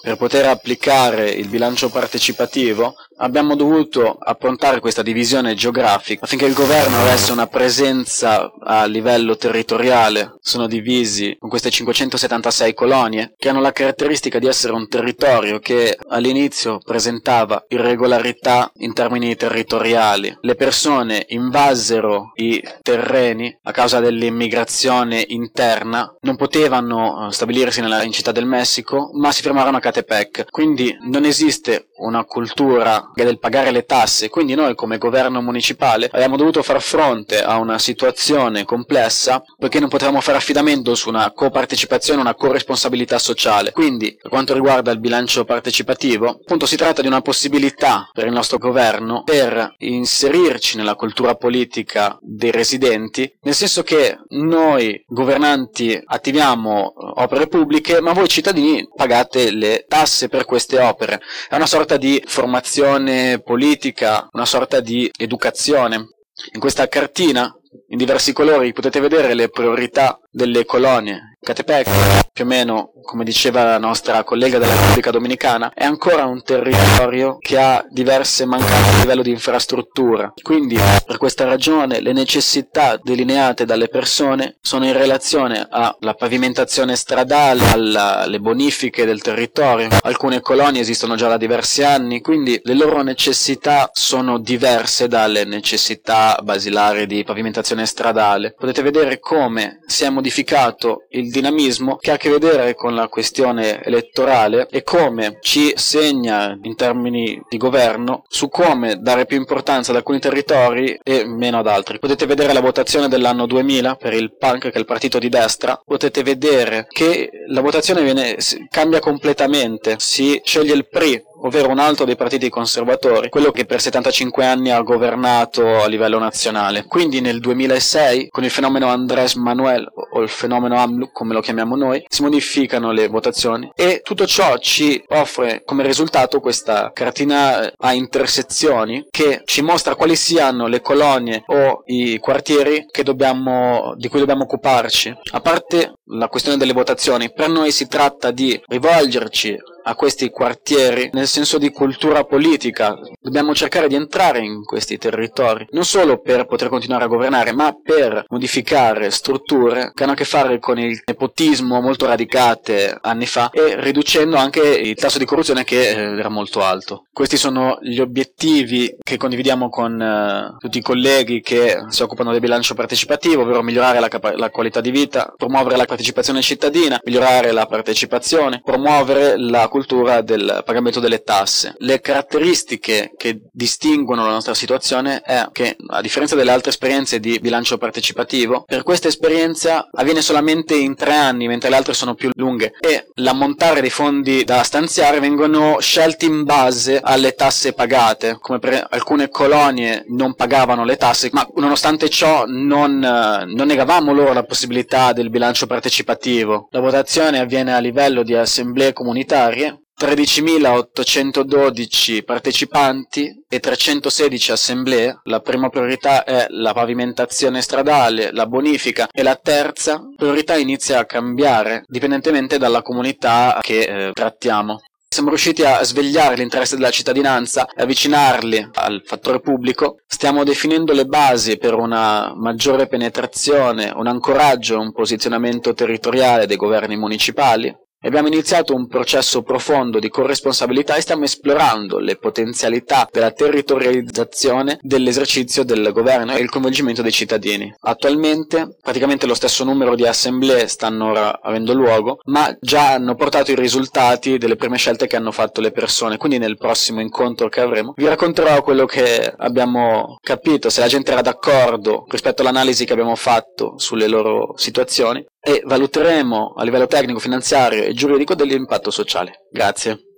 per poter applicare il bilancio partecipativo abbiamo dovuto approntare questa divisione geografica affinché il governo avesse una presenza a livello territoriale. Sono divisi con queste 576 colonie che hanno la caratteristica di essere un territorio che all'inizio presentava irregolarità in termini territoriali. Le persone invasero i terreni a causa dell'immigrazione interna, non potevano eh, stabilirsi nella, in Città del Messico, ma si fermarono a Catepec. Quindi non esiste una cultura del pagare le tasse, quindi noi come governo municipale abbiamo dovuto far fronte a una situazione complessa perché non potevamo fare affidamento su una copartecipazione, una corresponsabilità sociale. Quindi, per quanto riguarda il bilancio partecipativo, appunto si tratta di una possibilità per il nostro governo per inserirci nella cultura politica dei residenti, nel senso che noi governanti attiviamo opere pubbliche, ma voi cittadini pagate le tasse per queste opere. È una sorta di formazione politica, una sorta di educazione. In questa cartina, in diversi colori, potete vedere le priorità delle colonie Catepec, più o meno, come diceva la nostra collega della Repubblica Dominicana, è ancora un territorio che ha diverse mancanze a livello di infrastruttura. Quindi, per questa ragione, le necessità delineate dalle persone sono in relazione alla pavimentazione stradale, alle bonifiche del territorio. Alcune colonie esistono già da diversi anni, quindi le loro necessità sono diverse dalle necessità basilari di pavimentazione stradale. Potete vedere come si è modificato il dinamismo che ha a che vedere con la questione elettorale e come ci segna in termini di governo su come dare più importanza ad alcuni territori e meno ad altri. Potete vedere la votazione dell'anno 2000 per il PANC, che è il partito di destra, potete vedere che la votazione viene, cambia completamente, si sceglie il PRI ovvero un altro dei partiti conservatori, quello che per 75 anni ha governato a livello nazionale. Quindi nel 2006, con il fenomeno Andrés Manuel, o il fenomeno AMLU, come lo chiamiamo noi, si modificano le votazioni e tutto ciò ci offre come risultato questa cartina a intersezioni che ci mostra quali siano le colonie o i quartieri dobbiamo, di cui dobbiamo occuparci. A parte la questione delle votazioni, per noi si tratta di rivolgerci a questi quartieri nel senso di cultura politica. Dobbiamo cercare di entrare in questi territori, non solo per poter continuare a governare, ma per modificare strutture che hanno a che fare con il nepotismo molto radicate anni fa e riducendo anche il tasso di corruzione che eh, era molto alto. Questi sono gli obiettivi che condividiamo con uh, tutti i colleghi che si occupano del bilancio partecipativo, ovvero migliorare la, capa- la qualità di vita, promuovere la partecipazione cittadina, migliorare la partecipazione, promuovere la cultura del pagamento delle tasse. Le caratteristiche che distinguono la nostra situazione è che, a differenza delle altre esperienze di bilancio partecipativo, per questa esperienza avviene solamente in tre anni, mentre le altre sono più lunghe e l'ammontare dei fondi da stanziare vengono scelti in base alle tasse pagate, come per alcune colonie non pagavano le tasse, ma nonostante ciò non, non negavamo loro la possibilità del bilancio partecipativo. La votazione avviene a livello di assemblee comunitarie 13.812 partecipanti e 316 assemblee. La prima priorità è la pavimentazione stradale, la bonifica e la terza priorità inizia a cambiare dipendentemente dalla comunità che eh, trattiamo. Siamo riusciti a svegliare l'interesse della cittadinanza e avvicinarli al fattore pubblico. Stiamo definendo le basi per una maggiore penetrazione, un ancoraggio, un posizionamento territoriale dei governi municipali Abbiamo iniziato un processo profondo di corresponsabilità e stiamo esplorando le potenzialità della territorializzazione dell'esercizio del governo e il coinvolgimento dei cittadini. Attualmente praticamente lo stesso numero di assemblee stanno ora avendo luogo, ma già hanno portato i risultati delle prime scelte che hanno fatto le persone, quindi nel prossimo incontro che avremo vi racconterò quello che abbiamo capito, se la gente era d'accordo rispetto all'analisi che abbiamo fatto sulle loro situazioni e valuteremo a livello tecnico, finanziario e giuridico dell'impatto sociale. Grazie.